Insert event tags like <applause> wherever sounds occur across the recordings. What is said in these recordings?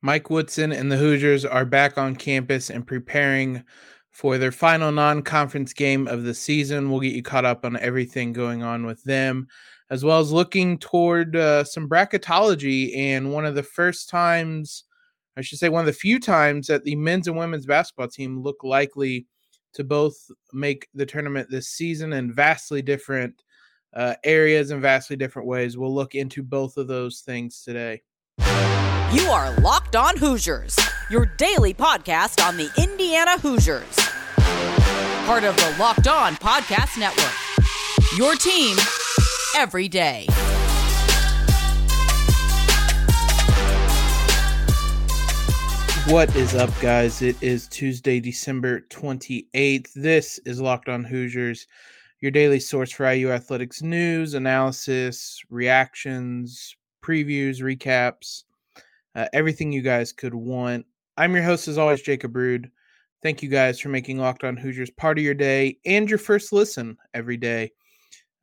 Mike Woodson and the Hoosiers are back on campus and preparing for their final non conference game of the season. We'll get you caught up on everything going on with them, as well as looking toward uh, some bracketology. And one of the first times, I should say, one of the few times that the men's and women's basketball team look likely to both make the tournament this season in vastly different uh, areas and vastly different ways. We'll look into both of those things today. You are Locked On Hoosiers, your daily podcast on the Indiana Hoosiers. Part of the Locked On Podcast Network. Your team every day. What is up, guys? It is Tuesday, December 28th. This is Locked On Hoosiers, your daily source for IU athletics news, analysis, reactions, previews, recaps uh, everything you guys could want. I'm your host, as always, Jacob Rude. Thank you guys for making Locked On Hoosiers part of your day and your first listen every day.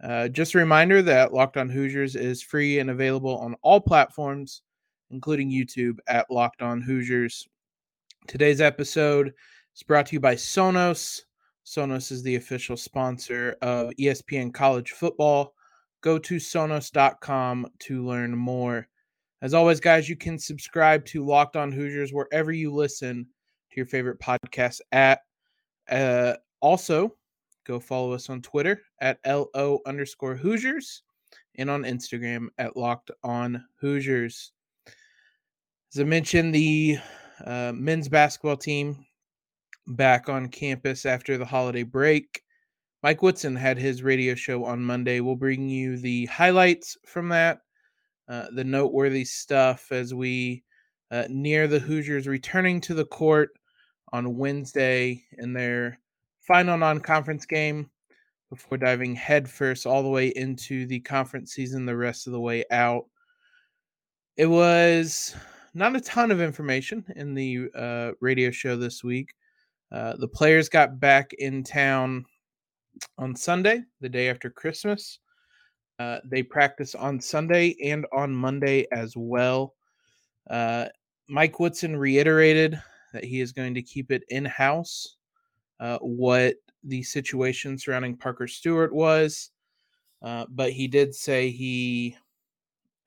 Uh, just a reminder that Locked On Hoosiers is free and available on all platforms, including YouTube at Locked On Hoosiers. Today's episode is brought to you by Sonos. Sonos is the official sponsor of ESPN College Football. Go to sonos.com to learn more. As always, guys, you can subscribe to Locked On Hoosiers wherever you listen to your favorite podcast at. Uh, also, go follow us on Twitter at LO underscore Hoosiers and on Instagram at Locked On Hoosiers. As I mentioned, the uh, men's basketball team back on campus after the holiday break. Mike Woodson had his radio show on Monday. We'll bring you the highlights from that uh, the noteworthy stuff as we uh, near the Hoosiers returning to the court on Wednesday in their final non conference game before diving headfirst all the way into the conference season the rest of the way out. It was not a ton of information in the uh, radio show this week. Uh, the players got back in town on Sunday, the day after Christmas. Uh, they practice on Sunday and on Monday as well. Uh, Mike Woodson reiterated that he is going to keep it in house. Uh, what the situation surrounding Parker Stewart was, uh, but he did say he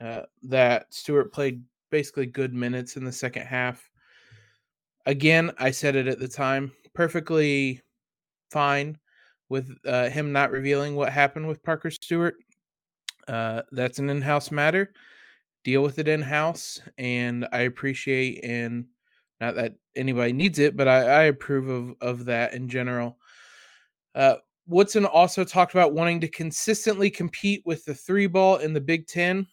uh, that Stewart played basically good minutes in the second half. Again, I said it at the time, perfectly fine with uh, him not revealing what happened with Parker Stewart. Uh, that's an in-house matter. Deal with it in-house, and I appreciate and not that anybody needs it, but I, I approve of of that in general. Uh, Woodson also talked about wanting to consistently compete with the three ball in the Big Ten.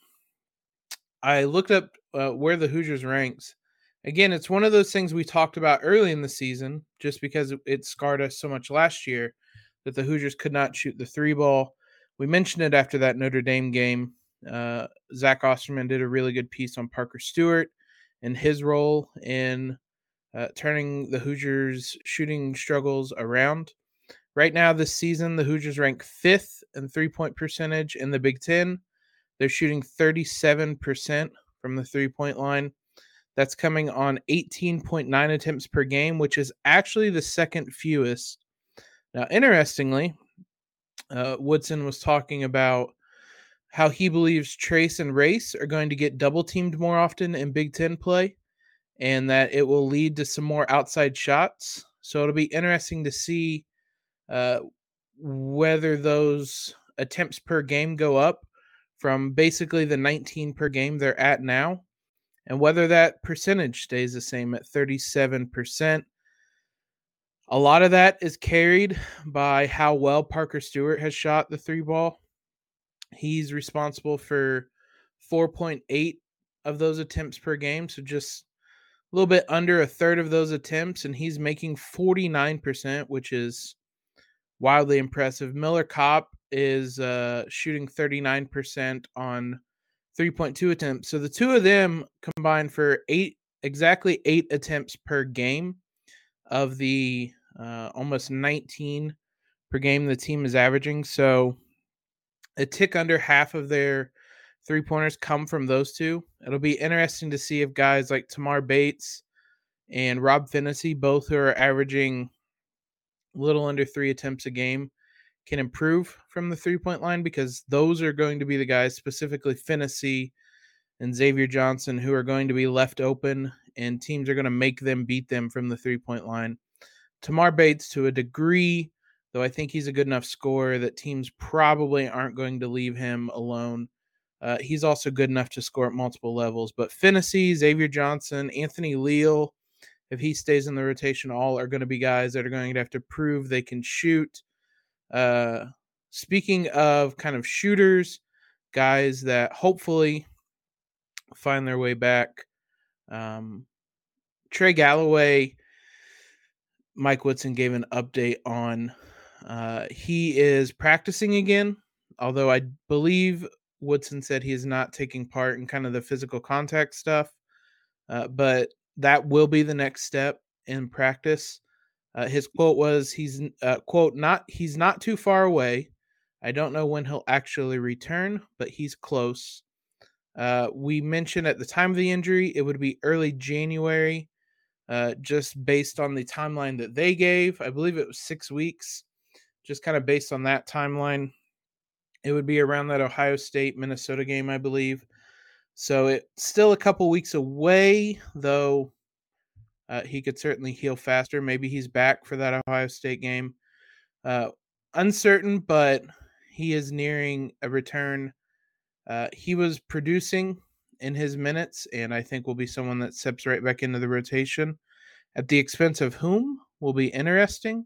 I looked up uh, where the Hoosiers ranks. Again, it's one of those things we talked about early in the season, just because it scarred us so much last year that the Hoosiers could not shoot the three ball we mentioned it after that Notre Dame game. Uh, Zach Osterman did a really good piece on Parker Stewart and his role in uh, turning the Hoosiers' shooting struggles around. Right now, this season, the Hoosiers rank fifth in three point percentage in the Big Ten. They're shooting 37% from the three point line. That's coming on 18.9 attempts per game, which is actually the second fewest. Now, interestingly, uh, Woodson was talking about how he believes Trayce and Race are going to get double teamed more often in Big Ten play, and that it will lead to some more outside shots. So it'll be interesting to see uh, whether those attempts per game go up from basically the 19 per game they're at now, and whether that percentage stays the same at 37%. A lot of that is carried by how well Parker Stewart has shot the three ball. He's responsible for 4.8 of those attempts per game, so just a little bit under a third of those attempts, and he's making 49%, which is wildly impressive. Miller Kopp is uh, shooting 39% on 3.2 attempts. So the two of them combined for eight exactly eight attempts per game of the uh, almost 19 per game the team is averaging. So a tick under half of their three pointers come from those two. It'll be interesting to see if guys like Tamar Bates and Rob Phinisee, both who are averaging a little under three attempts a game, can improve from the three point line because those are going to be the guys, specifically Phinisee and Xavier Johnson, who are going to be left open, and teams are going to make them beat them from the three point line. Tamar Bates, to a degree, though I think he's a good enough scorer that teams probably aren't going to leave him alone. Uh, he's also good enough to score at multiple levels. But Phinisee, Xavier Johnson, Anthony Leal, if he stays in the rotation, all are going to be guys that are going to have to prove they can shoot. Uh, speaking of kind of shooters, guys that hopefully find their way back. Um, Trey Galloway, Mike Woodson gave an update on. Uh, he is practicing again, although I believe Woodson said he is not taking part in kind of the physical contact stuff. Uh, but that will be the next step in practice. Uh, his quote was, "He's uh, quote not he's not too far away. I don't know when he'll actually return, but he's close." Uh, we mentioned at the time of the injury it would be early January, uh, just based on the timeline that they gave. I believe it was six weeks, just kind of based on that timeline. It would be around that Ohio State Minnesota game, I believe. So it's still a couple weeks away, though uh, he could certainly heal faster. Maybe he's back for that Ohio State game. Uh, uncertain, but he is nearing a return. Uh, he was producing in his minutes, and I think will be someone that steps right back into the rotation. At the expense of whom will be interesting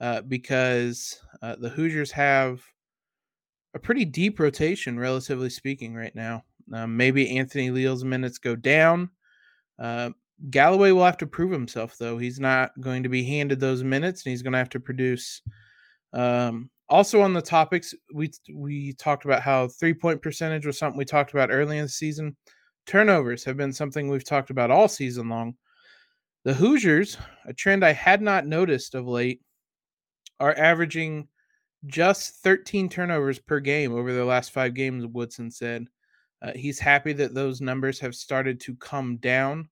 uh, because uh, the Hoosiers have a pretty deep rotation, relatively speaking, right now. Um, maybe Anthony Leal's minutes go down. Uh, Galloway will have to prove himself, though. He's not going to be handed those minutes, and he's going to have to produce. Um, also, on the topics, we we talked about how three point percentage was something we talked about early in the season. Turnovers have been something we've talked about all season long. The Hoosiers, a trend I had not noticed of late, are averaging just 13 turnovers per game over the last five games, Woodson said. Uh, he's happy that those numbers have started to come down.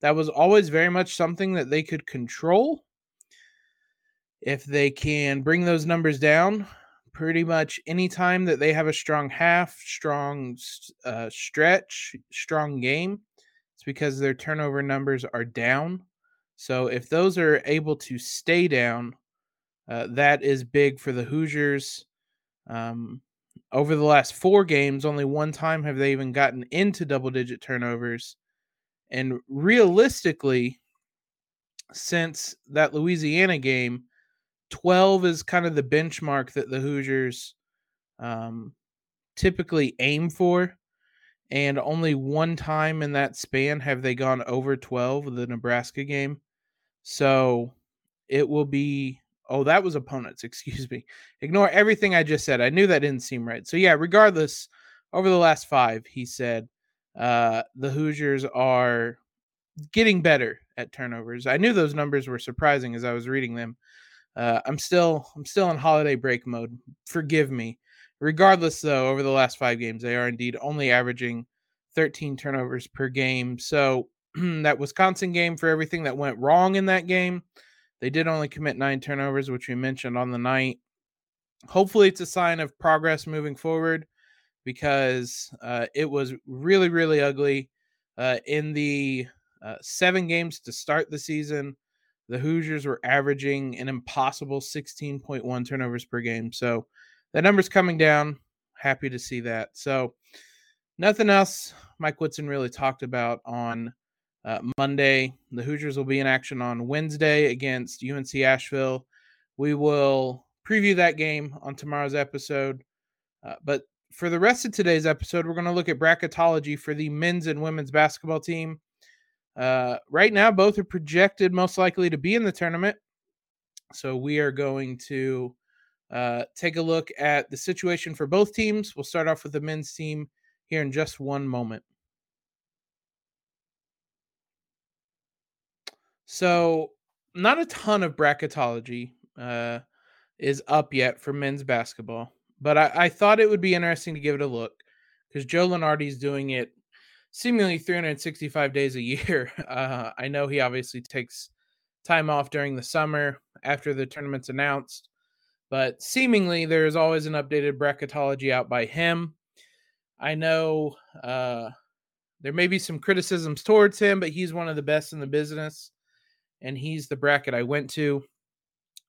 That was always very much something that they could control. If they can bring those numbers down, pretty much anytime that they have a strong half, strong uh, stretch, strong game, it's because their turnover numbers are down. So if those are able to stay down, uh, that is big for the Hoosiers. Um, over the last four games, only one time have they even gotten into double digit turnovers. And realistically, since that Louisiana game, 12 is kind of the benchmark that the Hoosiers um, typically aim for. And only one time in that span have they gone over 12, the Nebraska game. So it will be Oh, that was opponents. <laughs> Excuse me. Ignore everything I just said. I knew that didn't seem right. So yeah, regardless, over the last five, he said uh, the Hoosiers are getting better at turnovers. I knew those numbers were surprising as I was reading them. Uh, I'm still I'm still in holiday break mode. Forgive me. Regardless, though, over the last five games, they are indeed only averaging 13 turnovers per game. So <clears throat> that Wisconsin game, for everything that went wrong in that game, they did only commit nine turnovers, which we mentioned on the night. Hopefully, it's a sign of progress moving forward because uh, it was really, really ugly. Uh, in the uh, seven games to start the season, the Hoosiers were averaging an impossible 16.1 turnovers per game. So that number's coming down. Happy to see that. So, nothing else Mike Woodson really talked about on uh, Monday. The Hoosiers will be in action on Wednesday against UNC Asheville. We will preview that game on tomorrow's episode. Uh, but for the rest of today's episode, we're going to look at bracketology for the men's and women's basketball team. Uh, right now, both are projected most likely to be in the tournament. So we are going to uh, take a look at the situation for both teams. We'll start off with the men's team here in just one moment. So, not a ton of bracketology uh, is up yet for men's basketball, but I, I thought it would be interesting to give it a look because Joe Lunardi's doing it seemingly 365 days a year. <laughs> Uh, I know he obviously takes time off during the summer after the tournament's announced, but seemingly there's always an updated bracketology out by him. I know uh, there may be some criticisms towards him, but he's one of the best in the business, and he's the bracket I went to.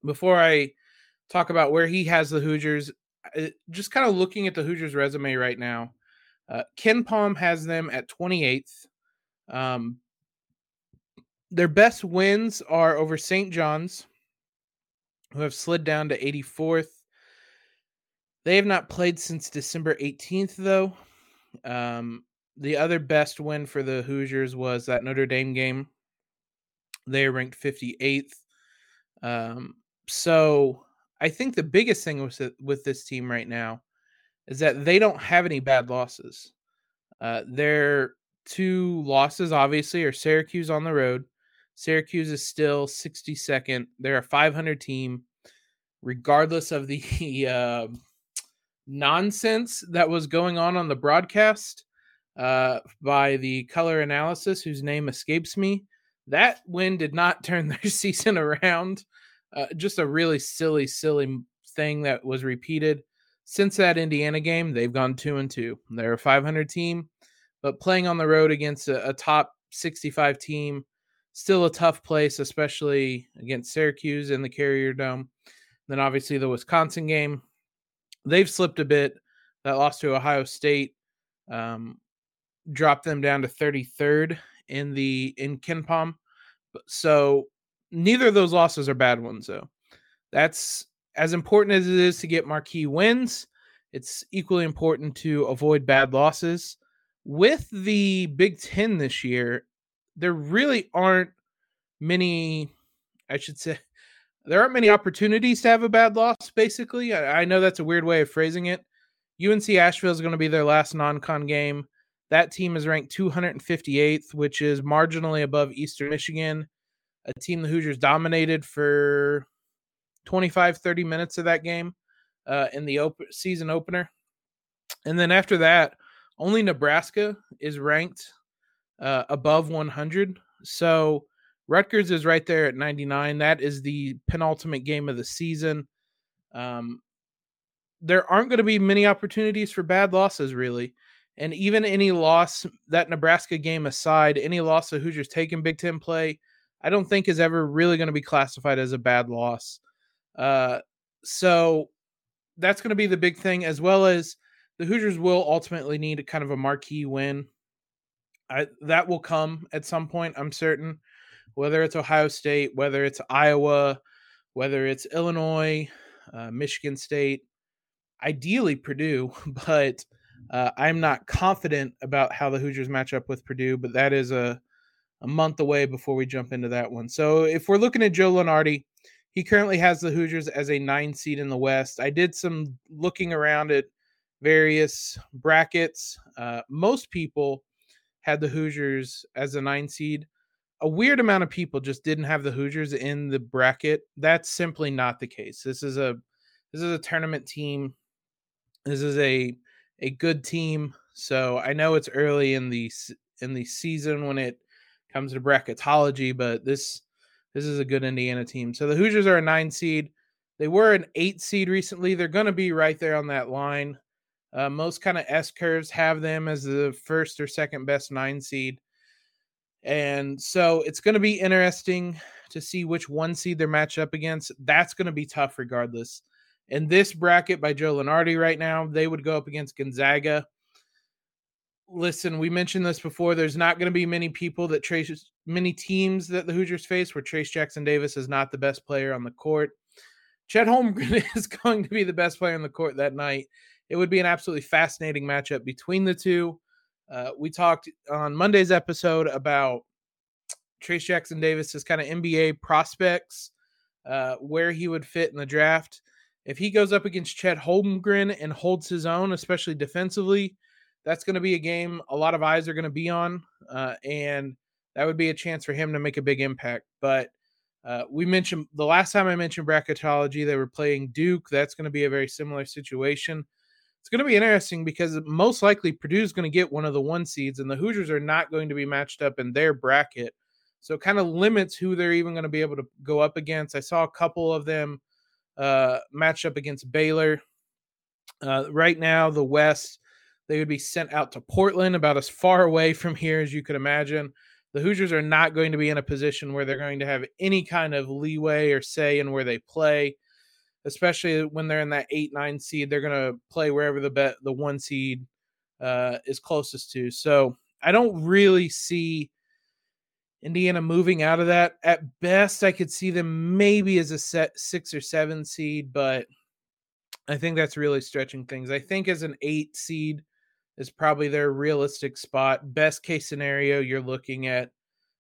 Before I talk about where he has the Hoosiers, just kind of looking at the Hoosiers resume right now, uh, Palm has them at 28th. Um, their best wins are over St. John's, who have slid down to 84th. They have not played since December 18th, though. Um, the other best win for the Hoosiers was that Notre Dame game. They are ranked 58th. Um, so I think the biggest thing with with this team right now is that they don't have any bad losses. Uh, their two losses, obviously, are Syracuse on the road. Syracuse is still 62nd. They're a 500 team, regardless of the <laughs> uh, nonsense that was going on on the broadcast uh, by the color analysis, whose name escapes me. That win did not turn <laughs> their season around. Uh, just a really silly, silly thing that was repeated. Since that Indiana game, they've gone two and two. They're a 500 team, but playing on the road against a, a top 65 team, still a tough place, especially against Syracuse in the Carrier Dome. Then obviously the Wisconsin game, they've slipped a bit. That loss to Ohio State um, dropped them down to 33rd in the in KenPom. So neither of those losses are bad ones, though. That's as important as it is to get marquee wins. It's equally important to avoid bad losses. With the Big Ten this year, there really aren't many, I should say, <laughs> there aren't many opportunities to have a bad loss, basically. I, I know that's a weird way of phrasing it. UNC Asheville is going to be their last non con game. That team is ranked 258th, which is marginally above Eastern Michigan a team the Hoosiers dominated for 25, 30 minutes of that game uh, in the op- season opener. And then after that, only Nebraska is ranked uh, above 100. So Rutgers is right there at 99. That is the penultimate game of the season. Um, there aren't going to be many opportunities for bad losses, really. And even any loss, that Nebraska game aside, any loss the Hoosiers taking Big Ten play – I don't think is ever really going to be classified as a bad loss. Uh, so that's going to be the big thing, as well as the Hoosiers will ultimately need a kind of a marquee win. I, that will come at some point, I'm certain. Whether it's Ohio State, whether it's Iowa, whether it's Illinois, uh, Michigan State, ideally Purdue, <laughs> but uh, I'm not confident about how the Hoosiers match up with Purdue. But that is a a month away before we jump into that one. So if we're looking at Joe Lunardi, he currently has the Hoosiers as a nine seed in the West. I did some looking around at various brackets. Uh, most people had the Hoosiers as a nine seed. A weird amount of people just didn't have the Hoosiers in the bracket. That's simply not the case. This is a this is a tournament team. This is a a good team. So I know it's early in the in the season when it comes to bracketology, but this this is a good Indiana team. So the Hoosiers are a nine seed. They were an eight seed recently. They're going to be right there on that line. Uh, most kind of S curves have them as the first or second best nine seed. And so it's going to be interesting to see which one seed they're matched up against. That's going to be tough regardless. In this bracket by Joe Lunardi right now, they would go up against Gonzaga, listen, we mentioned this before. There's not going to be many people that trace many teams that the Hoosiers face where Trayce Jackson Davis is not the best player on the court. Chet Holmgren <laughs> is going to be the best player on the court that night. It would be an absolutely fascinating matchup between the two. Uh, we talked on Monday's episode about Trayce Jackson Davis's kind of NBA prospects, uh, where he would fit in the draft. If he goes up against Chet Holmgren and holds his own, especially defensively, that's going to be a game a lot of eyes are going to be on, uh, and that would be a chance for him to make a big impact. But uh, we mentioned the last time I mentioned bracketology, they were playing Duke. That's going to be a very similar situation. it's going to be interesting because most likely Purdue's going to get one of the one seeds, and the Hoosiers are not going to be matched up in their bracket. So it kind of limits who they're even going to be able to go up against. I saw a couple of them uh, match up against Baylor. Uh, right now, the West, they would be sent out to Portland, about as far away from here as you could imagine. The Hoosiers are not going to be in a position where they're going to have any kind of leeway or say in where they play especially when they're in that eight nine seed. They're going to play wherever the bet the one seed uh, is closest to. So I don't really see Indiana moving out of that. At best, I could see them maybe as a set six or seven seed, but I think that's really stretching things. I think as an eight seed is probably their realistic spot. Best case scenario, you're looking at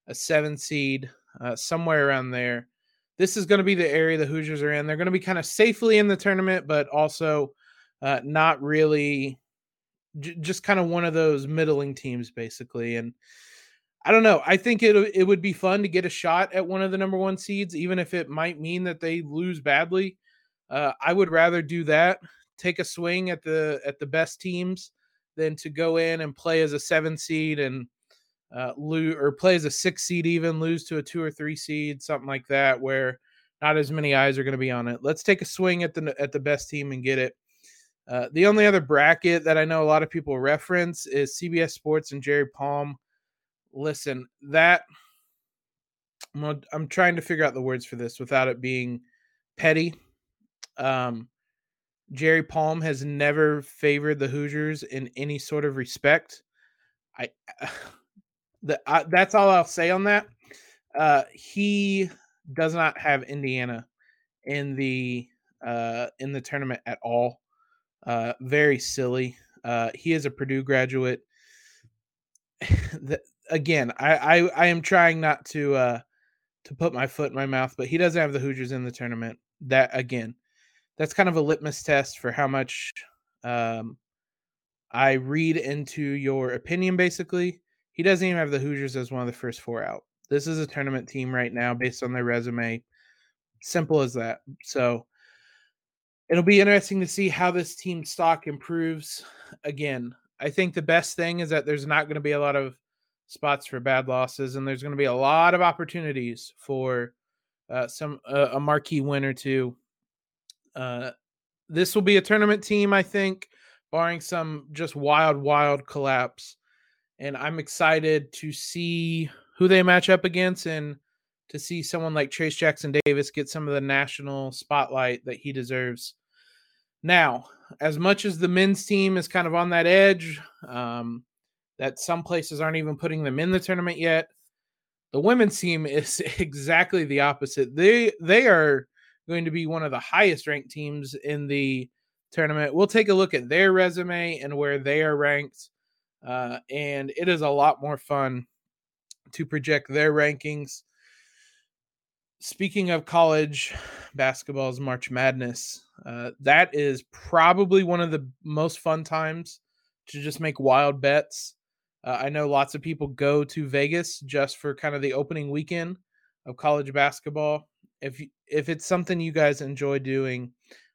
a seven seed, uh, somewhere around there this is going to be the area the Hoosiers are in. They're going to be kind of safely in the tournament, but also uh, not really j- just kind of one of those middling teams, basically. And I don't know. I think it it would be fun to get a shot at one of the number one seeds, even if it might mean that they lose badly. Uh, I would rather do that, take a swing at the at the best teams, than to go in and play as a seven seed and uh, lose or play as a six seed, even lose to a two or three seed, something like that, where not as many eyes are going to be on it. Let's take a swing at the at the best team and get it. Uh, the only other bracket that I know a lot of people reference is CBS Sports and Jerry Palm. Listen, that I'm, I'm trying to figure out the words for this without it being petty. Um, Jerry Palm has never favored the Hoosiers in any sort of respect. I <sighs> the, uh, that's all I'll say on that. Uh, he does not have Indiana in the uh, in the tournament at all. Uh, very silly. Uh, he is a Purdue graduate. <sighs> the, again, I, I I am trying not to uh, to put my foot in my mouth, but he doesn't have the Hoosiers in the tournament. That again, that's kind of a litmus test for how much um, I read into your opinion, basically. He doesn't even have the Hoosiers as one of the first four out. This is a tournament team right now based on their resume. Simple as that. So it'll be interesting to see how this team stock improves. Again, I think the best thing is that there's not going to be a lot of spots for bad losses, and there's going to be a lot of opportunities for uh, some uh, a marquee win or two. Uh, this will be a tournament team, I think, barring some just wild, wild collapse and I'm excited to see who they match up against and to see someone like Trayce Jackson Davis get some of the national spotlight that he deserves. Now, as much as the men's team is kind of on that edge, um, that some places aren't even putting them in the tournament yet, the women's team <laughs> is exactly the opposite. They they are going to be one of the highest ranked teams in the tournament. We'll take a look at their resume and where they are ranked uh, and it is a lot more fun to project their rankings. Speaking of college basketball's March Madness, uh, that is probably one of the most fun times to just make wild bets. Uh, I know lots of people go to Vegas just for kind of the opening weekend of college basketball. If if it's something you guys enjoy doing,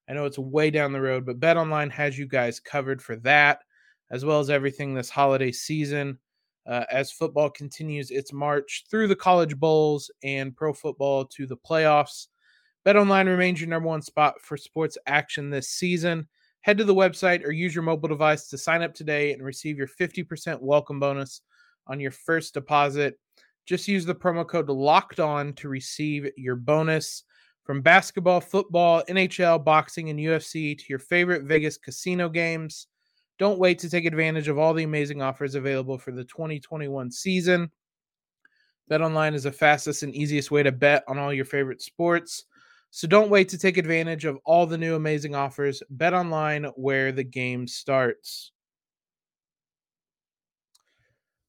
I know it's way down the road, but Bet Online has you guys covered for that as well as everything this holiday season uh, as football continues its march through the college bowls and pro football to the playoffs. BetOnline remains your number one spot for sports action this season. Head to the website or use your mobile device to sign up today and receive your 50% welcome bonus on your first deposit. Just use the promo code LOCKED ON to receive your bonus. From basketball, football, NHL, boxing, and UFC to your favorite Vegas casino games. Don't wait to take advantage of all the amazing offers available for the 2021 season. BetOnline is the fastest and easiest way to bet on all your favorite sports. So don't wait to take advantage of all the new amazing offers. BetOnline where the game starts.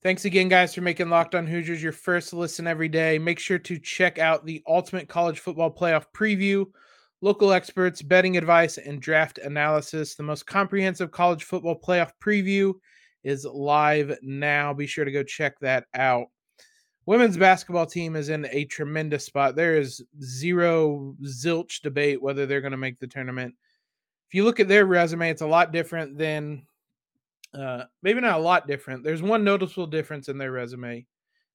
Thanks again, guys, for making Locked On Hoosiers your first listen every day. Make sure to check out the Ultimate College Football Playoff Preview local experts, betting advice, and draft analysis. The most comprehensive college football playoff preview is live now. Be sure to go check that out. Women's basketball team is in a tremendous spot. There is zero zilch debate whether they're going to make the tournament. if you look at their resume, it's a lot different than uh, maybe not a lot different. There's one noticeable difference in their resume,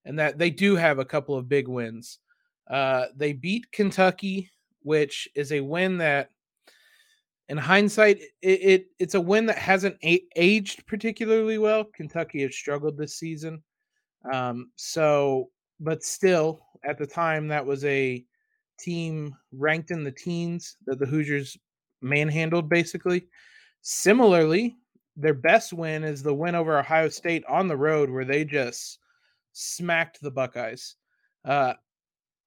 and that they do have a couple of big wins. Uh, they beat Kentucky, which is a win that, in hindsight, it, it it's a win that hasn't a- aged particularly well. Kentucky has struggled this season, um, so but still, at the time, that was a team ranked in the teens that the Hoosiers manhandled basically. Similarly, their best win is the win over Ohio State on the road, where they just smacked the Buckeyes. Uh,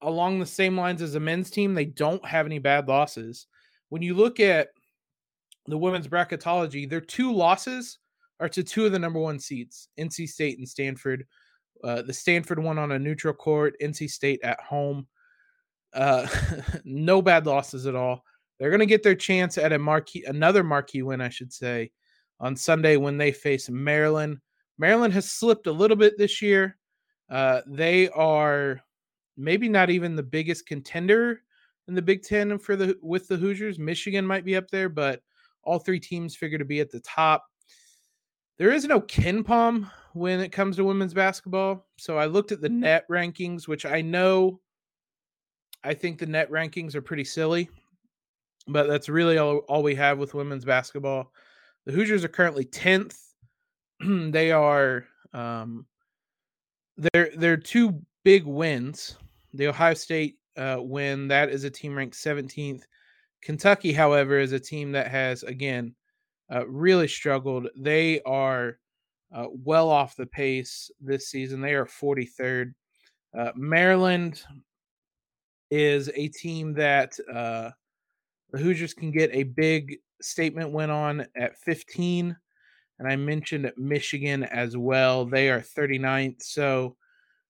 along the same lines as the men's team, they don't have any bad losses. When you look at the women's bracketology, their two losses are to two of the number one seeds, NC State and Stanford. Uh, the Stanford one on a neutral court, NC State at home. Uh, <laughs> no bad losses at all. They're going to get their chance at a marquee, another marquee win, I should say, on Sunday when they face Maryland. Maryland has slipped a little bit this year. Uh, they are maybe not even the biggest contender in the Big Ten for the with the Hoosiers. Michigan might be up there, but all three teams figure to be at the top. There is no KenPom when it comes to women's basketball. So I looked at the net rankings, which I know I think the net rankings are pretty silly, but that's really all, all we have with women's basketball. The Hoosiers are currently 10th. <clears throat> they are um they're they're two big wins. The Ohio State uh, win that is a team ranked 17th. Kentucky, however, is a team that has again uh, really struggled. They are uh, well off the pace this season. They are 43rd. Uh, Maryland is a team that uh, the Hoosiers can get a big statement went on at 15. And I mentioned Michigan as well. They are 39th. So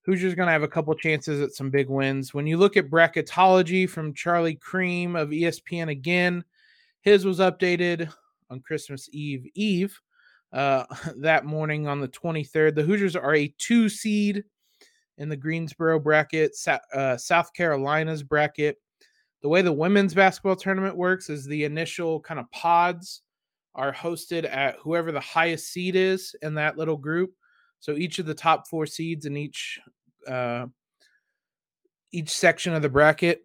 Hoosiers going to have a couple chances at some big wins. When you look at bracketology from Charlie Creme of ESPN again, his was updated on Christmas Eve Eve uh, <laughs> that morning on the 23rd. The Hoosiers are a two seed in the Greensboro bracket, uh, South Carolina's bracket. The way the women's basketball tournament works is the initial kind of pods are hosted at whoever the highest seed is in that little group. So each of the top four seeds in each uh, each section of the bracket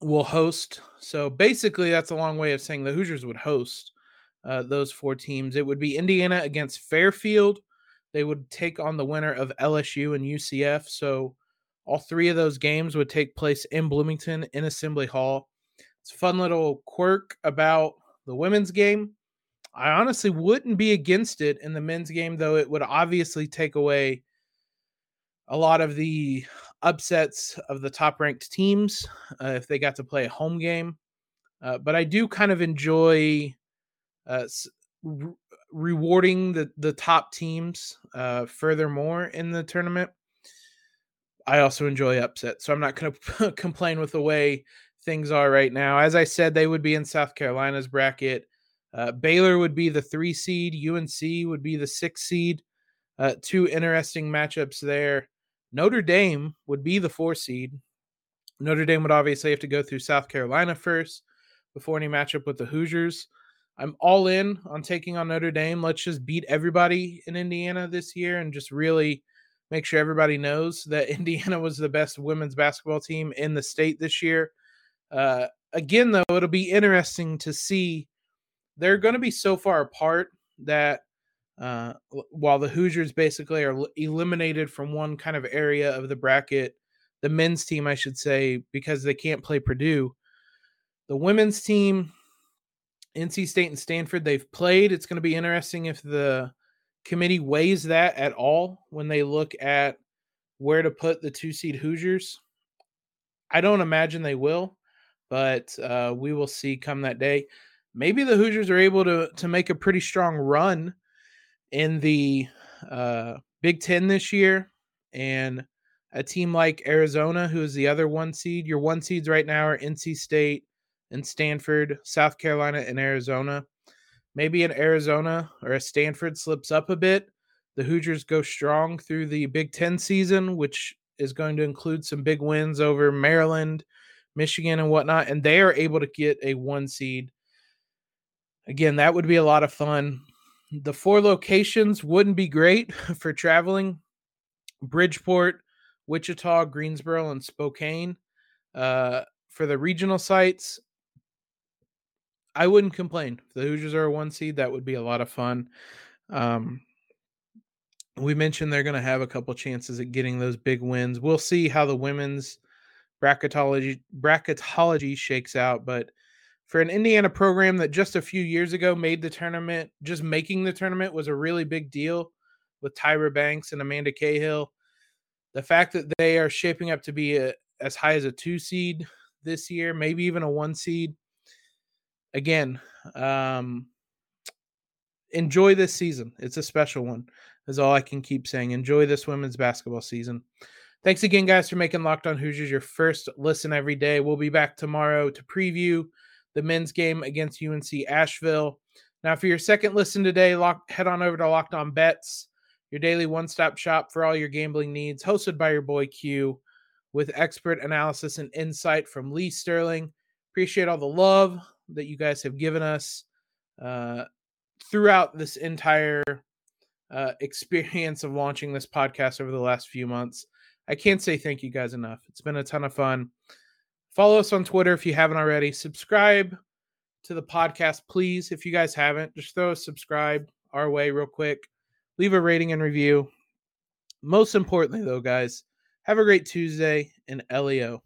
will host. So basically, that's a long way of saying the Hoosiers would host uh, those four teams. It would be Indiana against Fairfield. They would take on the winner of LSU and UCF. So all three of those games would take place in Bloomington in Assembly Hall. It's a fun little quirk about the women's game. I honestly wouldn't be against it in the men's game, though it would obviously take away a lot of the upsets of the top ranked teams uh, if they got to play a home game. Uh, but I do kind of enjoy uh, re- rewarding the, the top teams uh, furthermore in the tournament. I also enjoy upset, so I'm not going <laughs> to complain with the way things are right now. As I said, they would be in South Carolina's bracket. Uh, Baylor would be the three seed. UNC would be the six seed. Uh, two interesting matchups there. Notre Dame would be the four seed. Notre Dame would obviously have to go through South Carolina first before any matchup with the Hoosiers. I'm all in on taking on Notre Dame. Let's just beat everybody in Indiana this year and just really make sure everybody knows that <laughs> Indiana was the best women's basketball team in the state this year. Uh, again, though, it'll be interesting to see. They're going to be so far apart that uh, while the Hoosiers basically are eliminated from one kind of area of the bracket, the men's team, I should say, because they can't play Purdue, the women's team, NC State and Stanford, they've played. It's going to be interesting if the committee weighs that at all when they look at where to put the two seed Hoosiers. I don't imagine they will, but uh, we will see come that day. Maybe the Hoosiers are able to to make a pretty strong run in the uh, Big Ten this year, and a team like Arizona, who is the other one seed. Your one seeds right now are NC State and Stanford, South Carolina, and Arizona. Maybe an Arizona or a Stanford slips up a bit. The Hoosiers go strong through the Big Ten season, which is going to include some big wins over Maryland, Michigan, and whatnot. And they are able to get a one seed. Again, that would be a lot of fun. The four locations wouldn't be great <laughs> for traveling Bridgeport, Wichita, Greensboro, and Spokane. Uh, for the regional sites, I wouldn't complain. If the Hoosiers are a one seed, that would be a lot of fun. Um, we mentioned they're going to have a couple chances at getting those big wins. We'll see how the women's bracketology bracketology shakes out, but for an Indiana program that just a few years ago made the tournament, just making the tournament was a really big deal with Tyra Buss and Amanda Cahill. The fact that they are shaping up to be a, as high as a two seed this year, maybe even a one seed. Again, um, enjoy this season. It's a special one, is all I can keep saying. Enjoy this women's basketball season. Thanks again, guys, for making Locked On Hoosiers your first listen every day. We'll be back tomorrow to preview the men's game against UNC Asheville. Now, for your second listen today, lock, head on over to Locked On Bets, your daily one stop shop for all your gambling needs, hosted by your boy Q, with expert analysis and insight from Lee Sterling. Appreciate all the love that you guys have given us uh, throughout this entire uh, experience of launching this podcast over the last few months. I can't say thank you guys enough. It's been a ton of fun. Follow us on Twitter if you haven't already. Subscribe to the podcast, please. If you guys haven't, just throw a subscribe our way real quick. Leave a rating and review. Most importantly, though, guys, have a great Tuesday and LEO.